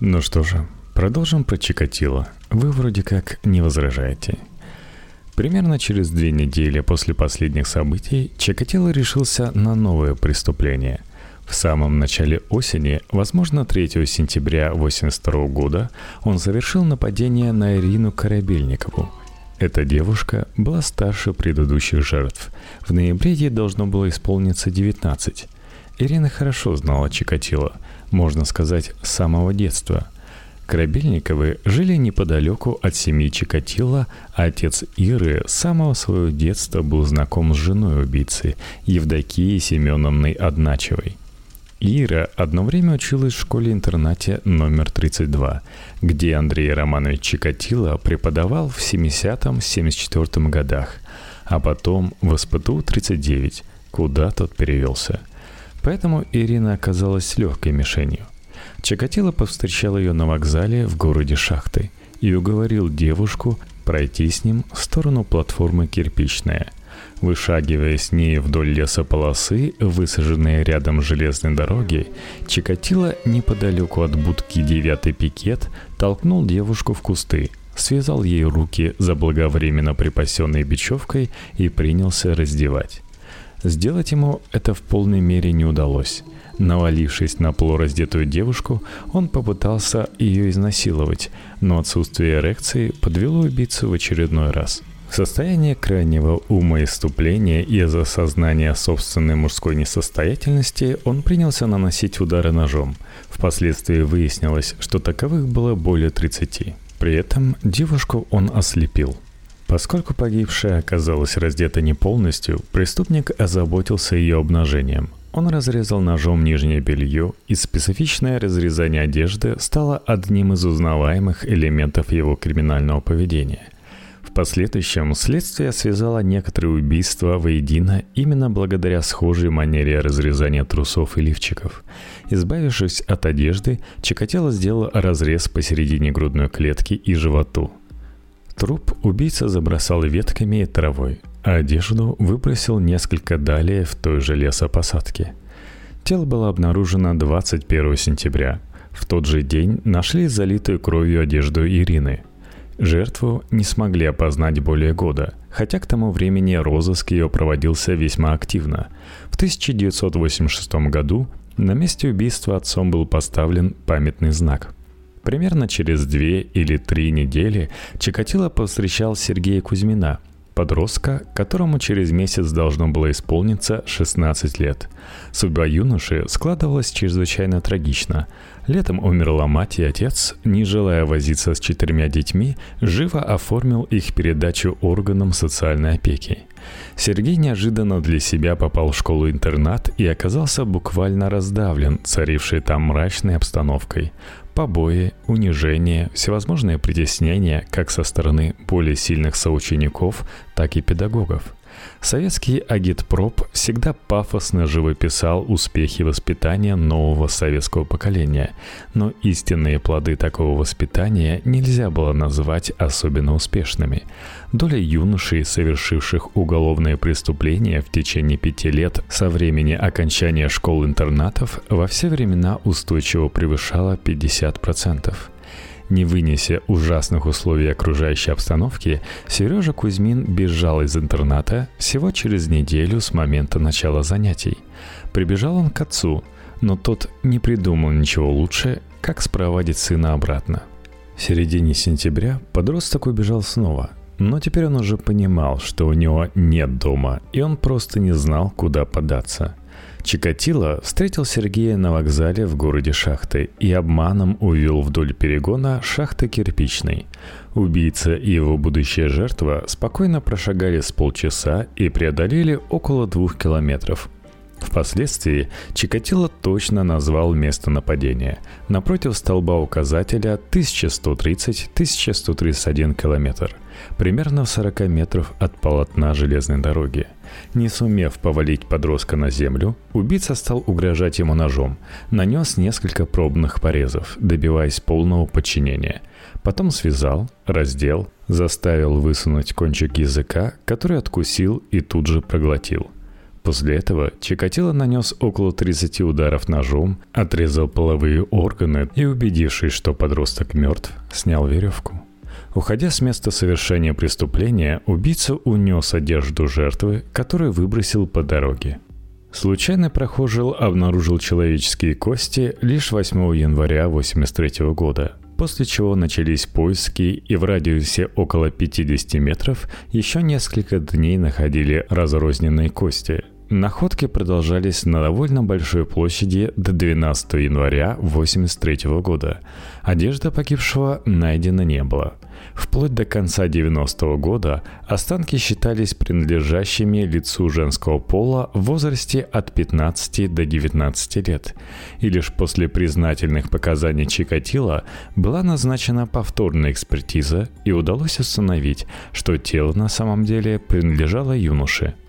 Ну что же, продолжим про Чикатило. Вы вроде как не возражаете. Примерно через две недели после последних событий Чикатило решился на новое преступление. В самом начале осени, возможно, 3 сентября 1982 года, он совершил нападение на Ирину Корабельникову. Эта девушка была старше предыдущих жертв. В ноябре ей должно было исполниться 19. Ирина хорошо знала Чикатило, можно сказать, с самого детства. Корабельниковы жили неподалеку от семьи Чикатило, а отец Иры с самого своего детства был знаком с женой убийцы, Евдокией Семеновной Одначевой. Ира одно время училась в школе-интернате номер 32, где Андрей Романович Чикатило преподавал в 70-74 годах, а потом в СПТУ-39, куда тот перевелся – Поэтому Ирина оказалась легкой мишенью. Чикатило повстречал ее на вокзале в городе Шахты и уговорил девушку пройти с ним в сторону платформы «Кирпичная». Вышагивая с ней вдоль лесополосы, высаженные рядом железной дороги, Чикатило неподалеку от будки «Девятый пикет» толкнул девушку в кусты, связал ей руки заблаговременно припасенной бечевкой и принялся раздевать. Сделать ему это в полной мере не удалось. Навалившись на полураздетую девушку, он попытался ее изнасиловать, но отсутствие эрекции подвело убийцу в очередной раз. В состоянии крайнего ума иступления и из осознания собственной мужской несостоятельности он принялся наносить удары ножом. Впоследствии выяснилось, что таковых было более 30. При этом девушку он ослепил – Поскольку погибшая оказалась раздета не полностью, преступник озаботился ее обнажением. Он разрезал ножом нижнее белье, и специфичное разрезание одежды стало одним из узнаваемых элементов его криминального поведения. В последующем следствие связало некоторые убийства воедино именно благодаря схожей манере разрезания трусов и лифчиков. Избавившись от одежды, Чикатило сделал разрез посередине грудной клетки и животу – Труп убийца забросал ветками и травой, а одежду выбросил несколько далее в той же лесопосадке. Тело было обнаружено 21 сентября. В тот же день нашли залитую кровью одежду Ирины. Жертву не смогли опознать более года, хотя к тому времени розыск ее проводился весьма активно. В 1986 году на месте убийства отцом был поставлен памятный знак – Примерно через две или три недели Чикатило повстречал Сергея Кузьмина, подростка, которому через месяц должно было исполниться 16 лет. Судьба юноши складывалась чрезвычайно трагично. Летом умерла мать и отец, не желая возиться с четырьмя детьми, живо оформил их передачу органам социальной опеки. Сергей неожиданно для себя попал в школу-интернат и оказался буквально раздавлен царившей там мрачной обстановкой побои, унижение, всевозможные притеснения как со стороны более сильных соучеников, так и педагогов – Советский агитпроп всегда пафосно живописал успехи воспитания нового советского поколения, но истинные плоды такого воспитания нельзя было назвать особенно успешными. Доля юношей, совершивших уголовные преступления в течение пяти лет со времени окончания школ-интернатов, во все времена устойчиво превышала 50%. Не вынеся ужасных условий окружающей обстановки, Сережа Кузьмин бежал из интерната всего через неделю с момента начала занятий. Прибежал он к отцу, но тот не придумал ничего лучше, как спроводить сына обратно. В середине сентября подросток убежал снова, но теперь он уже понимал, что у него нет дома, и он просто не знал, куда податься – Чикатило встретил Сергея на вокзале в городе Шахты и обманом увел вдоль перегона шахты кирпичной. Убийца и его будущая жертва спокойно прошагали с полчаса и преодолели около двух километров. Впоследствии Чикатило точно назвал место нападения. Напротив столба указателя 1130-1131 километр, примерно в 40 метров от полотна железной дороги – не сумев повалить подростка на землю, убийца стал угрожать ему ножом, нанес несколько пробных порезов, добиваясь полного подчинения. Потом связал, раздел, заставил высунуть кончик языка, который откусил и тут же проглотил. После этого Чикатило нанес около 30 ударов ножом, отрезал половые органы и, убедившись, что подросток мертв, снял веревку. Уходя с места совершения преступления, убийца унес одежду жертвы, которую выбросил по дороге. Случайный прохожий обнаружил человеческие кости лишь 8 января 1983 года, после чего начались поиски и в радиусе около 50 метров еще несколько дней находили разрозненные кости. Находки продолжались на довольно большой площади до 12 января 1983 года. Одежда погибшего найдена не было – Вплоть до конца 90-го года останки считались принадлежащими лицу женского пола в возрасте от 15 до 19 лет. И лишь после признательных показаний Чикатила была назначена повторная экспертиза и удалось установить, что тело на самом деле принадлежало юноше –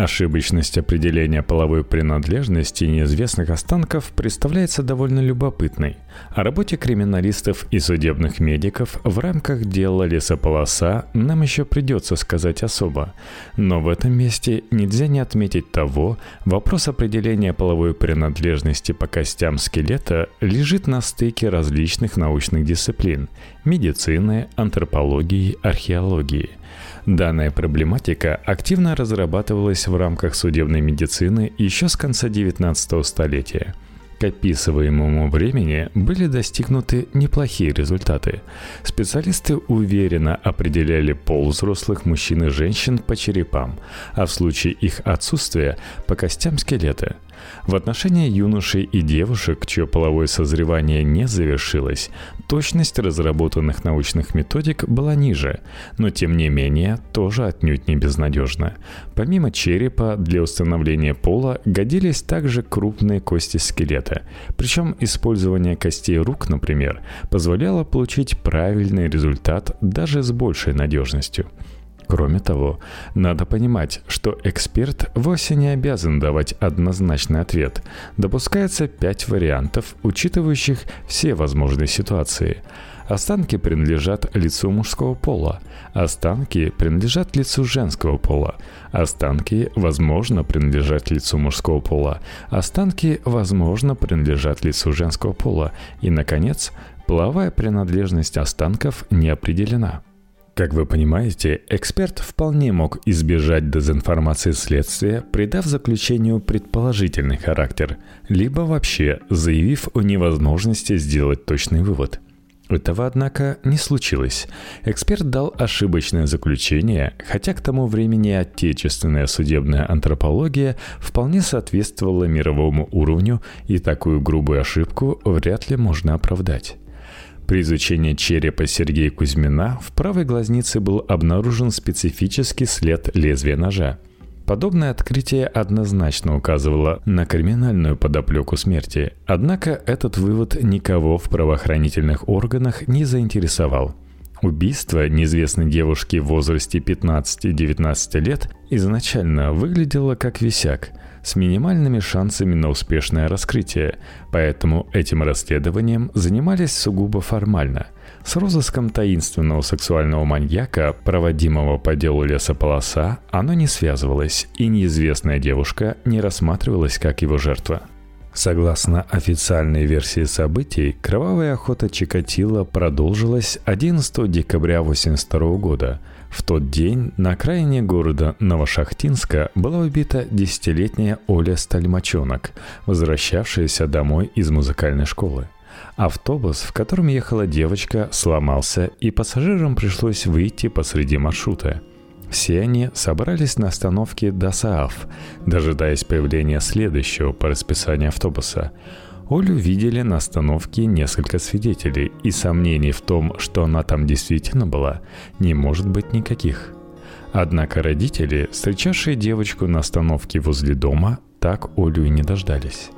Ошибочность определения половой принадлежности неизвестных останков представляется довольно любопытной. О работе криминалистов и судебных медиков в рамках дела лесополоса нам еще придется сказать особо. Но в этом месте нельзя не отметить того, вопрос определения половой принадлежности по костям скелета лежит на стыке различных научных дисциплин – медицины, антропологии, археологии – Данная проблематика активно разрабатывалась в рамках судебной медицины еще с конца 19 столетия. К описываемому времени были достигнуты неплохие результаты. Специалисты уверенно определяли пол взрослых мужчин и женщин по черепам, а в случае их отсутствия – по костям скелета – в отношении юношей и девушек, чье половое созревание не завершилось, точность разработанных научных методик была ниже, но тем не менее тоже отнюдь не безнадежна. Помимо черепа, для установления пола годились также крупные кости скелета. Причем использование костей рук, например, позволяло получить правильный результат даже с большей надежностью. Кроме того, надо понимать, что эксперт вовсе не обязан давать однозначный ответ. Допускается пять вариантов, учитывающих все возможные ситуации. Останки принадлежат лицу мужского пола. Останки принадлежат лицу женского пола. Останки, возможно, принадлежат лицу мужского пола. Останки, возможно, принадлежат лицу женского пола. И, наконец, половая принадлежность останков не определена. Как вы понимаете, эксперт вполне мог избежать дезинформации следствия, придав заключению предположительный характер, либо вообще заявив о невозможности сделать точный вывод. Этого, однако, не случилось. Эксперт дал ошибочное заключение, хотя к тому времени отечественная судебная антропология вполне соответствовала мировому уровню, и такую грубую ошибку вряд ли можно оправдать. При изучении черепа Сергея Кузьмина в правой глазнице был обнаружен специфический след лезвия ножа. Подобное открытие однозначно указывало на криминальную подоплеку смерти, однако этот вывод никого в правоохранительных органах не заинтересовал. Убийство неизвестной девушки в возрасте 15-19 лет изначально выглядело как висяк – с минимальными шансами на успешное раскрытие, поэтому этим расследованием занимались сугубо формально. С розыском таинственного сексуального маньяка, проводимого по делу лесополоса, оно не связывалось, и неизвестная девушка не рассматривалась как его жертва. Согласно официальной версии событий, кровавая охота Чикатило продолжилась 11 декабря 1982 года – в тот день на окраине города Новошахтинска была убита десятилетняя Оля Стальмачонок, возвращавшаяся домой из музыкальной школы. Автобус, в котором ехала девочка, сломался, и пассажирам пришлось выйти посреди маршрута. Все они собрались на остановке Досааф, дожидаясь появления следующего по расписанию автобуса – Олю видели на остановке несколько свидетелей, и сомнений в том, что она там действительно была, не может быть никаких. Однако родители, встречавшие девочку на остановке возле дома, так Олю и не дождались.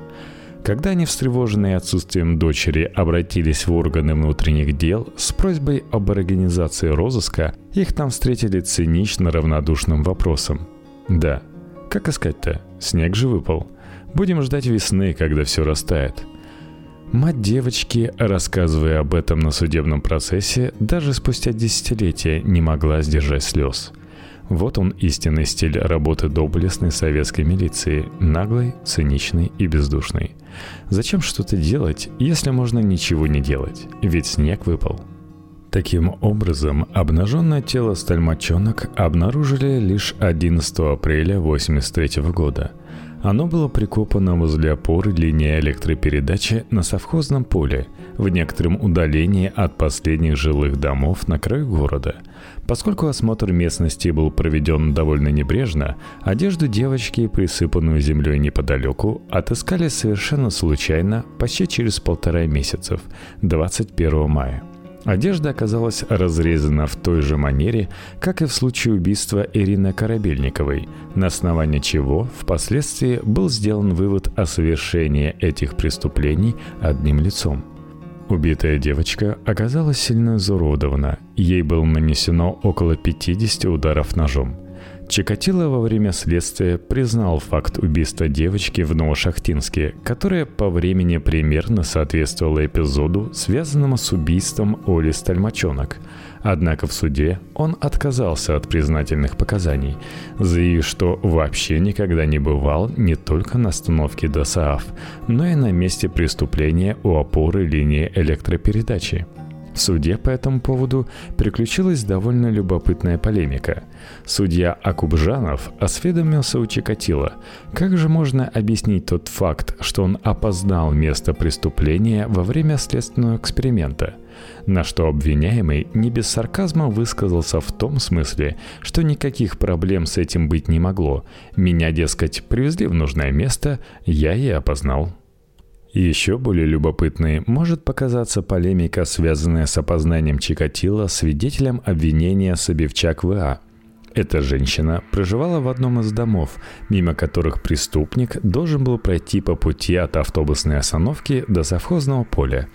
Когда они, встревоженные отсутствием дочери, обратились в органы внутренних дел с просьбой об организации розыска, их там встретили цинично равнодушным вопросом. «Да, как искать-то? Снег же выпал. Будем ждать весны, когда все растает. Мать девочки, рассказывая об этом на судебном процессе, даже спустя десятилетия не могла сдержать слез. Вот он истинный стиль работы доблестной советской милиции, наглый, циничный и бездушный. Зачем что-то делать, если можно ничего не делать? Ведь снег выпал. Таким образом, обнаженное тело стальмочонок обнаружили лишь 11 апреля 1983 года. Оно было прикопано возле опоры линии электропередачи на совхозном поле, в некотором удалении от последних жилых домов на краю города – Поскольку осмотр местности был проведен довольно небрежно, одежду девочки, присыпанную землей неподалеку, отыскали совершенно случайно почти через полтора месяцев, 21 мая. Одежда оказалась разрезана в той же манере, как и в случае убийства Ирины Корабельниковой, на основании чего впоследствии был сделан вывод о совершении этих преступлений одним лицом – Убитая девочка оказалась сильно изуродована. Ей было нанесено около 50 ударов ножом. Чикатило во время следствия признал факт убийства девочки в Новошахтинске, которое по времени примерно соответствовало эпизоду, связанному с убийством Оли Стальмачонок – Однако в суде он отказался от признательных показаний, заявив, что вообще никогда не бывал не только на остановке ДОСААФ, но и на месте преступления у опоры линии электропередачи – в суде по этому поводу приключилась довольно любопытная полемика. Судья Акубжанов осведомился у Чикатила, как же можно объяснить тот факт, что он опознал место преступления во время следственного эксперимента – на что обвиняемый не без сарказма высказался в том смысле, что никаких проблем с этим быть не могло. Меня, дескать, привезли в нужное место, я и опознал. Еще более любопытной может показаться полемика, связанная с опознанием Чикатила свидетелем обвинения Собевчак В.А. Эта женщина проживала в одном из домов, мимо которых преступник должен был пройти по пути от автобусной остановки до совхозного поля.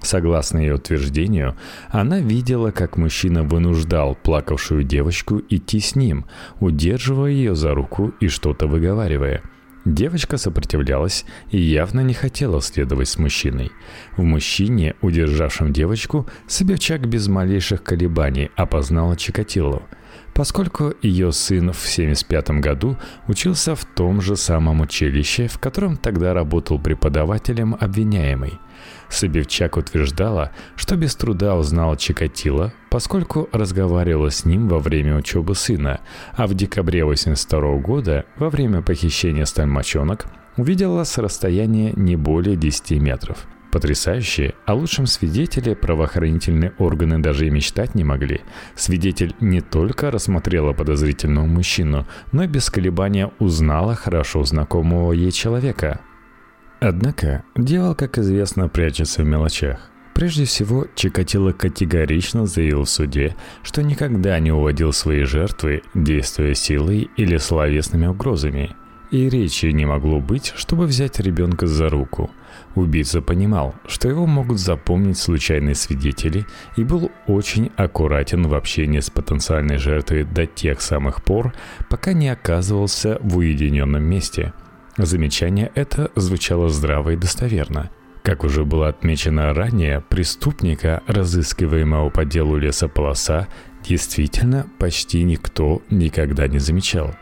Согласно ее утверждению, она видела, как мужчина вынуждал плакавшую девочку идти с ним, удерживая ее за руку и что-то выговаривая – Девочка сопротивлялась и явно не хотела следовать с мужчиной. В мужчине, удержавшем девочку, Собевчак без малейших колебаний опознала Чикатило, поскольку ее сын в 1975 году учился в том же самом училище, в котором тогда работал преподавателем обвиняемый. Собевчак утверждала, что без труда узнала Чикатило, поскольку разговаривала с ним во время учебы сына, а в декабре 1982 года, во время похищения стальмочонок, увидела с расстояния не более 10 метров. Потрясающе, о лучшем свидетеле правоохранительные органы даже и мечтать не могли. Свидетель не только рассмотрела подозрительного мужчину, но и без колебания узнала хорошо знакомого ей человека – Однако, дьявол, как известно, прячется в мелочах. Прежде всего, Чикатило категорично заявил в суде, что никогда не уводил свои жертвы, действуя силой или словесными угрозами. И речи не могло быть, чтобы взять ребенка за руку. Убийца понимал, что его могут запомнить случайные свидетели и был очень аккуратен в общении с потенциальной жертвой до тех самых пор, пока не оказывался в уединенном месте – Замечание это звучало здраво и достоверно. Как уже было отмечено ранее, преступника, разыскиваемого по делу лесополоса, действительно почти никто никогда не замечал.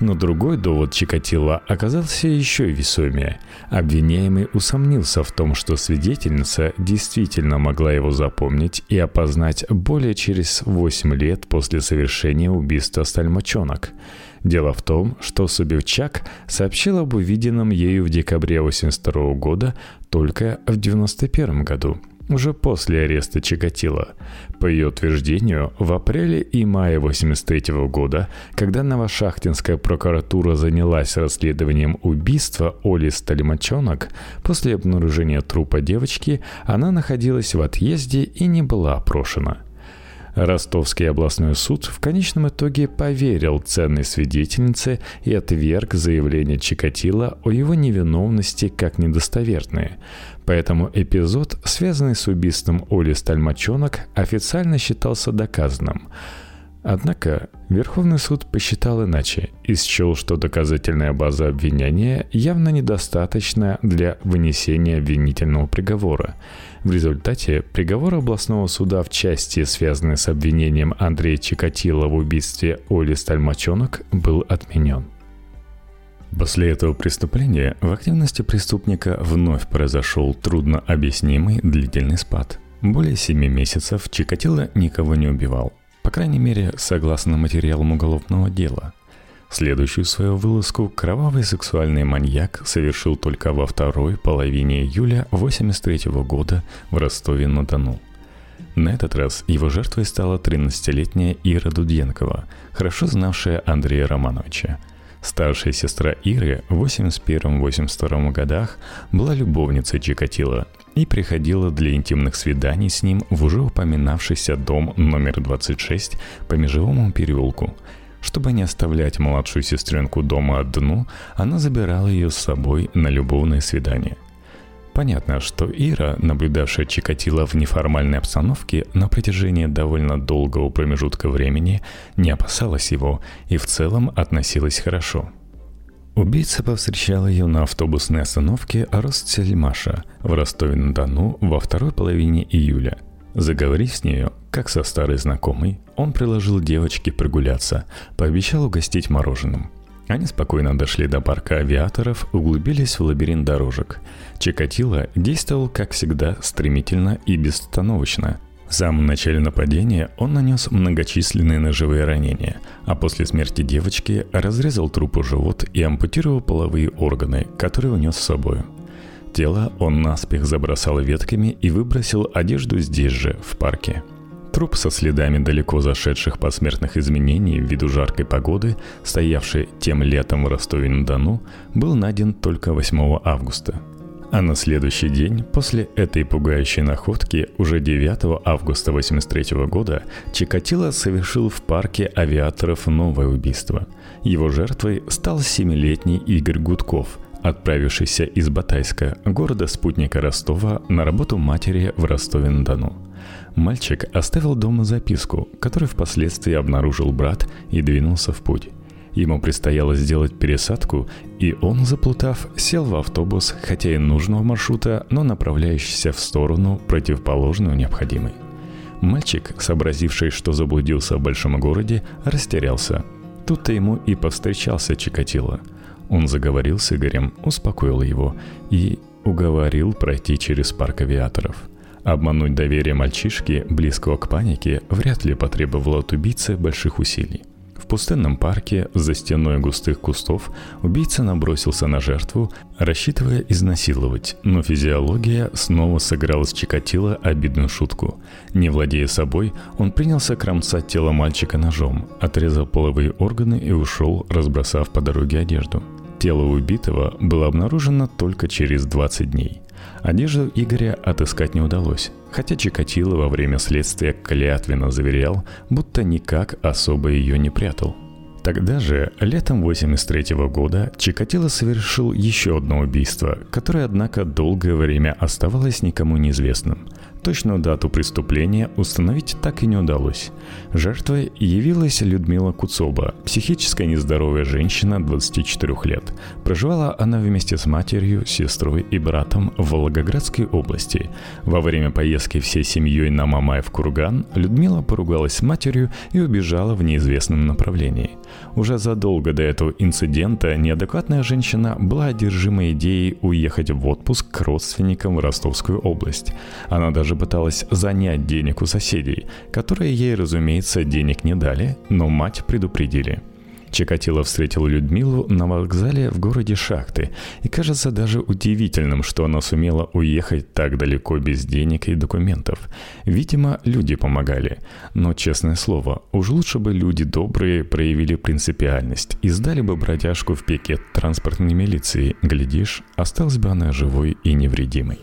Но другой довод Чикатило оказался еще весомее. Обвиняемый усомнился в том, что свидетельница действительно могла его запомнить и опознать более через 8 лет после совершения убийства стальмочонок – Дело в том, что Собевчак сообщил об увиденном ею в декабре 1982 года только в 1991 году, уже после ареста Чикатило. По ее утверждению, в апреле и мае 1983 года, когда Новошахтинская прокуратура занялась расследованием убийства Оли Сталимачонок, после обнаружения трупа девочки она находилась в отъезде и не была опрошена – Ростовский областной суд в конечном итоге поверил ценной свидетельнице и отверг заявление Чикатила о его невиновности как недостоверное. Поэтому эпизод, связанный с убийством Оли Стальмачонок, официально считался доказанным. Однако Верховный суд посчитал иначе и счел, что доказательная база обвинения явно недостаточна для вынесения обвинительного приговора. В результате приговор областного суда в части, связанной с обвинением Андрея Чикатила в убийстве Оли Стальмачонок, был отменен. После этого преступления в активности преступника вновь произошел трудно объяснимый длительный спад. Более семи месяцев Чикатило никого не убивал, по крайней мере, согласно материалам уголовного дела. Следующую свою вылазку кровавый сексуальный маньяк совершил только во второй половине июля 83 года в Ростове-на-Дону. На этот раз его жертвой стала 13-летняя Ира Дуденкова, хорошо знавшая Андрея Романовича – Старшая сестра Иры в 81-82 годах была любовницей Чикатила и приходила для интимных свиданий с ним в уже упоминавшийся дом номер 26 по Межевому переулку. Чтобы не оставлять младшую сестренку дома одну, она забирала ее с собой на любовное свидание – Понятно, что Ира, наблюдавшая Чикатило в неформальной обстановке на протяжении довольно долгого промежутка времени, не опасалась его и в целом относилась хорошо. Убийца повстречал ее на автобусной остановке Ростсельмаша в Ростове-на-Дону во второй половине июля. Заговорив с нею, как со старой знакомой, он предложил девочке прогуляться, пообещал угостить мороженым – они спокойно дошли до парка авиаторов, углубились в лабиринт дорожек. Чикатило действовал, как всегда, стремительно и безостановочно. В самом начале нападения он нанес многочисленные ножевые ранения, а после смерти девочки разрезал трупу живот и ампутировал половые органы, которые унес с собой. Тело он наспех забросал ветками и выбросил одежду здесь же, в парке – Труп со следами далеко зашедших посмертных изменений ввиду жаркой погоды, стоявший тем летом в Ростове-на-Дону, был найден только 8 августа. А на следующий день, после этой пугающей находки, уже 9 августа 1983 года, Чикатило совершил в парке авиаторов новое убийство. Его жертвой стал семилетний Игорь Гудков, отправившийся из Батайска, города-спутника Ростова, на работу матери в Ростове-на-Дону – Мальчик оставил дома записку, которую впоследствии обнаружил брат и двинулся в путь. Ему предстояло сделать пересадку, и он, заплутав, сел в автобус, хотя и нужного маршрута, но направляющийся в сторону, противоположную необходимой. Мальчик, сообразивший, что заблудился в большом городе, растерялся. Тут-то ему и повстречался Чикатило. Он заговорил с Игорем, успокоил его и уговорил пройти через парк авиаторов – Обмануть доверие мальчишки, близкого к панике, вряд ли потребовало от убийцы больших усилий. В пустынном парке, за стеной густых кустов, убийца набросился на жертву, рассчитывая изнасиловать, но физиология снова сыграла с Чикатило обидную шутку. Не владея собой, он принялся кромсать тело мальчика ножом, отрезал половые органы и ушел, разбросав по дороге одежду. Тело убитого было обнаружено только через 20 дней – Одежду Игоря отыскать не удалось, хотя Чикатило во время следствия клятвенно заверял, будто никак особо ее не прятал. Тогда же, летом 83 года, Чикатило совершил еще одно убийство, которое, однако, долгое время оставалось никому неизвестным – Точную дату преступления установить так и не удалось. Жертвой явилась Людмила Куцоба, психическая нездоровая женщина 24 лет. Проживала она вместе с матерью, сестрой и братом в Волгоградской области. Во время поездки всей семьей на Мамаев курган Людмила поругалась с матерью и убежала в неизвестном направлении. Уже задолго до этого инцидента неадекватная женщина была одержима идеей уехать в отпуск к родственникам в Ростовскую область. Она даже пыталась занять денег у соседей, которые ей, разумеется, денег не дали, но мать предупредили – Чикатило встретил Людмилу на вокзале в городе Шахты, и кажется даже удивительным, что она сумела уехать так далеко без денег и документов. Видимо, люди помогали. Но, честное слово, уж лучше бы люди добрые проявили принципиальность и сдали бы бродяжку в пикет транспортной милиции. Глядишь, осталась бы она живой и невредимой.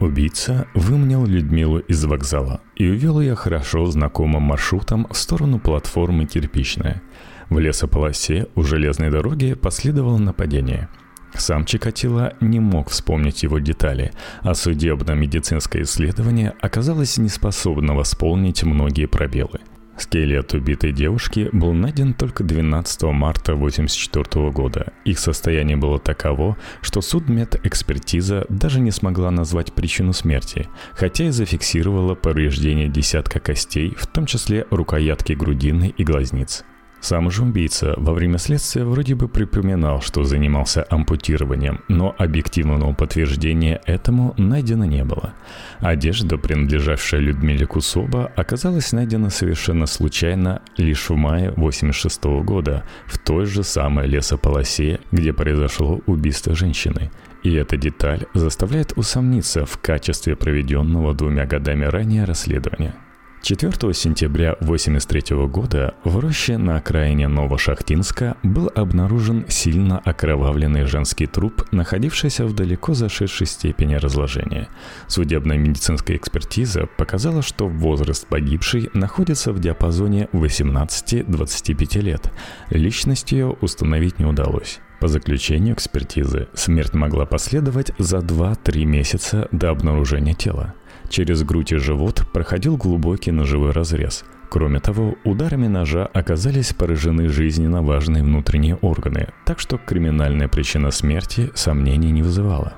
Убийца выманил Людмилу из вокзала и увел ее хорошо знакомым маршрутом в сторону платформы «Кирпичная». В лесополосе у железной дороги последовало нападение. Сам Чикатило не мог вспомнить его детали, а судебно-медицинское исследование оказалось неспособно восполнить многие пробелы. Скелет убитой девушки был найден только 12 марта 1984 года. Их состояние было таково, что судмедэкспертиза даже не смогла назвать причину смерти, хотя и зафиксировала повреждение десятка костей, в том числе рукоятки грудины и глазниц. Сам же убийца во время следствия вроде бы припоминал, что занимался ампутированием, но объективного подтверждения этому найдено не было. Одежда, принадлежавшая Людмиле Кусоба, оказалась найдена совершенно случайно лишь в мае 1986 года в той же самой лесополосе, где произошло убийство женщины. И эта деталь заставляет усомниться в качестве проведенного двумя годами ранее расследования – 4 сентября 1983 года в роще на окраине Новошахтинска был обнаружен сильно окровавленный женский труп, находившийся в далеко зашедшей степени разложения. Судебная медицинская экспертиза показала, что возраст погибшей находится в диапазоне 18-25 лет. Личность ее установить не удалось. По заключению экспертизы, смерть могла последовать за 2-3 месяца до обнаружения тела. Через грудь и живот проходил глубокий ножевой разрез. Кроме того, ударами ножа оказались поражены жизненно важные внутренние органы, так что криминальная причина смерти сомнений не вызывала.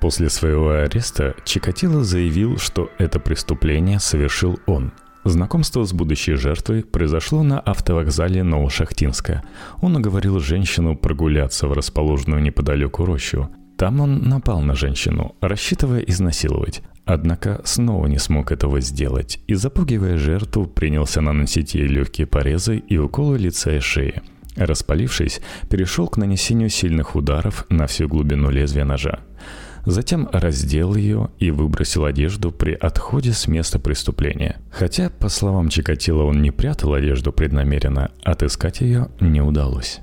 После своего ареста Чикатило заявил, что это преступление совершил он. Знакомство с будущей жертвой произошло на автовокзале Новошахтинска. Он уговорил женщину прогуляться в расположенную неподалеку рощу. Там он напал на женщину, рассчитывая изнасиловать. Однако снова не смог этого сделать и, запугивая жертву, принялся наносить ей легкие порезы и уколы лица и шеи. Распалившись, перешел к нанесению сильных ударов на всю глубину лезвия ножа. Затем раздел ее и выбросил одежду при отходе с места преступления. Хотя, по словам Чикатило, он не прятал одежду преднамеренно, отыскать ее не удалось.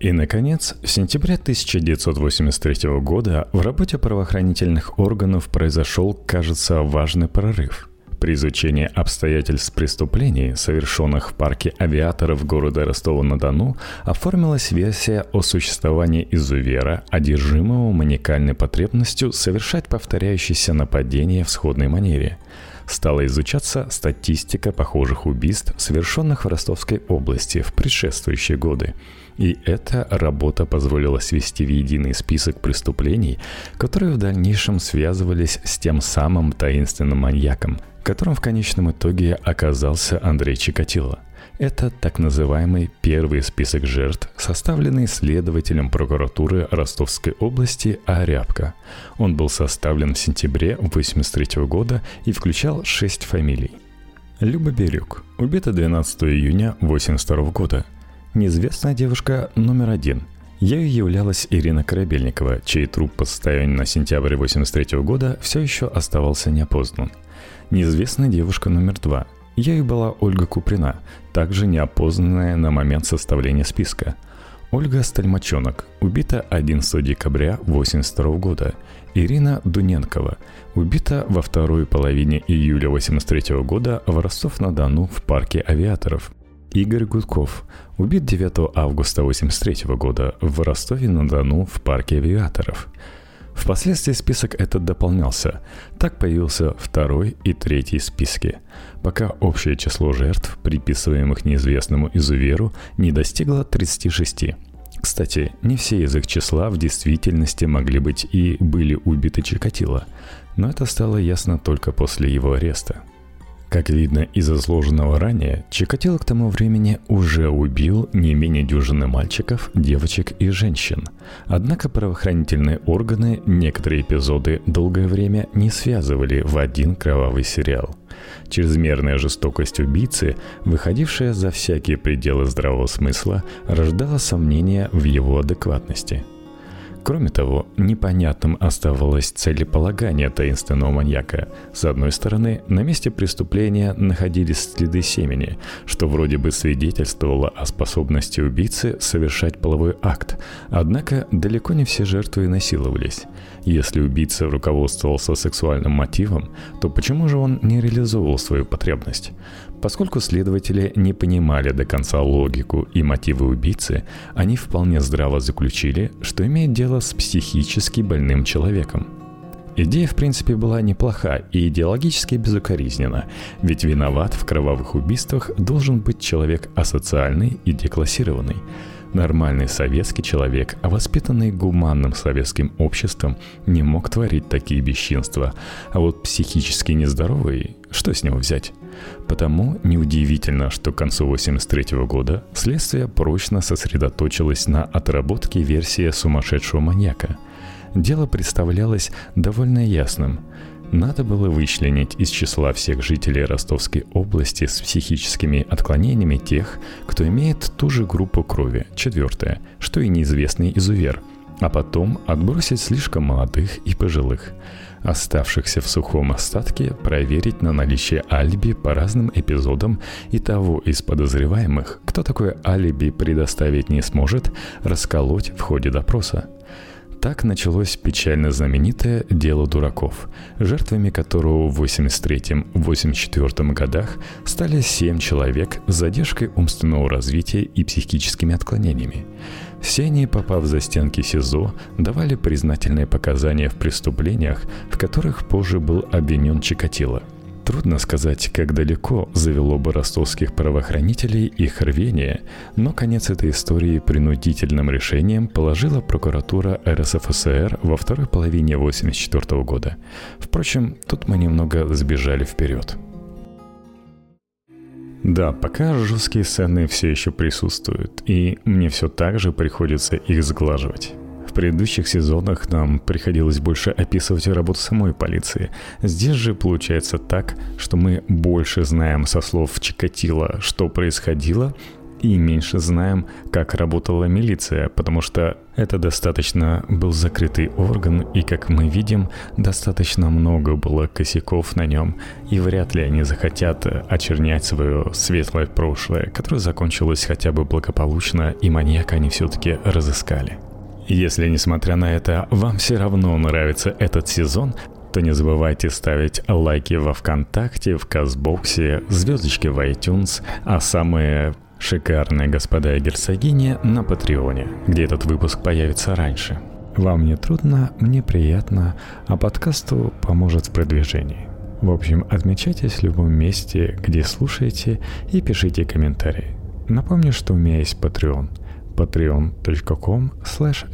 И, наконец, в сентябре 1983 года в работе правоохранительных органов произошел, кажется, важный прорыв. При изучении обстоятельств преступлений, совершенных в парке авиаторов города Ростова-на-Дону, оформилась версия о существовании изувера, одержимого маникальной потребностью совершать повторяющиеся нападения в сходной манере – стала изучаться статистика похожих убийств, совершенных в Ростовской области в предшествующие годы. И эта работа позволила свести в единый список преступлений, которые в дальнейшем связывались с тем самым таинственным маньяком, которым в конечном итоге оказался Андрей Чикатило – это так называемый первый список жертв, составленный следователем прокуратуры Ростовской области Арябко. Он был составлен в сентябре 1983 года и включал шесть фамилий. Люба Бирюк, убита 12 июня 1982 года. Неизвестная девушка номер один. Ею являлась Ирина Корабельникова, чей труп по состоянию на сентябрь 1983 года все еще оставался неопознан. Неизвестная девушка номер два – Ею была Ольга Куприна, также неопознанная на момент составления списка. Ольга Стальмачонок, убита 11 декабря 1982 года. Ирина Дуненкова, убита во второй половине июля 1983 года в Ростов-на-Дону в парке авиаторов. Игорь Гудков, убит 9 августа 1983 года в Ростове-на-Дону в парке авиаторов – Впоследствии список этот дополнялся. Так появился второй и третий списки, пока общее число жертв, приписываемых неизвестному изуверу, не достигло 36. Кстати, не все из их числа в действительности могли быть и были убиты Чикатило, но это стало ясно только после его ареста. Как видно из изложенного ранее, Чикатило к тому времени уже убил не менее дюжины мальчиков, девочек и женщин. Однако правоохранительные органы некоторые эпизоды долгое время не связывали в один кровавый сериал. Чрезмерная жестокость убийцы, выходившая за всякие пределы здравого смысла, рождала сомнения в его адекватности – Кроме того, непонятным оставалось целеполагание таинственного маньяка. С одной стороны, на месте преступления находились следы семени, что вроде бы свидетельствовало о способности убийцы совершать половой акт. Однако далеко не все жертвы насиловались. Если убийца руководствовался сексуальным мотивом, то почему же он не реализовывал свою потребность? Поскольку следователи не понимали до конца логику и мотивы убийцы, они вполне здраво заключили, что имеет дело с психически больным человеком. Идея, в принципе, была неплоха и идеологически безукоризнена, ведь виноват в кровавых убийствах должен быть человек асоциальный и деклассированный. Нормальный советский человек, воспитанный гуманным советским обществом, не мог творить такие бесчинства, а вот психически нездоровый, что с него взять? Потому неудивительно, что к концу 1983 года следствие прочно сосредоточилось на отработке версии сумасшедшего маньяка. Дело представлялось довольно ясным – надо было вычленить из числа всех жителей Ростовской области с психическими отклонениями тех, кто имеет ту же группу крови, четвертое, что и неизвестный изувер, а потом отбросить слишком молодых и пожилых. Оставшихся в сухом остатке проверить на наличие алиби по разным эпизодам и того из подозреваемых, кто такое алиби предоставить не сможет, расколоть в ходе допроса. Так началось печально знаменитое «Дело дураков», жертвами которого в 83-84 годах стали семь человек с задержкой умственного развития и психическими отклонениями. Все они, попав за стенки СИЗО, давали признательные показания в преступлениях, в которых позже был обвинен Чикатило – Трудно сказать, как далеко завело бы ростовских правоохранителей их рвение, но конец этой истории принудительным решением положила прокуратура РСФСР во второй половине 1984 года. Впрочем, тут мы немного сбежали вперед. Да, пока жесткие сцены все еще присутствуют, и мне все так же приходится их сглаживать. В предыдущих сезонах нам приходилось больше описывать работу самой полиции. Здесь же получается так, что мы больше знаем со слов Чикатила, что происходило, и меньше знаем, как работала милиция, потому что это достаточно был закрытый орган, и, как мы видим, достаточно много было косяков на нем, и вряд ли они захотят очернять свое светлое прошлое, которое закончилось хотя бы благополучно, и маньяка они все-таки разыскали. Если, несмотря на это, вам все равно нравится этот сезон, то не забывайте ставить лайки во Вконтакте, в Казбоксе, звездочки в iTunes, а самые шикарные господа и герцогини на Патреоне, где этот выпуск появится раньше. Вам не трудно, мне приятно, а подкасту поможет в продвижении. В общем, отмечайтесь в любом месте, где слушаете, и пишите комментарии. Напомню, что у меня есть Patreon – patreon.com slash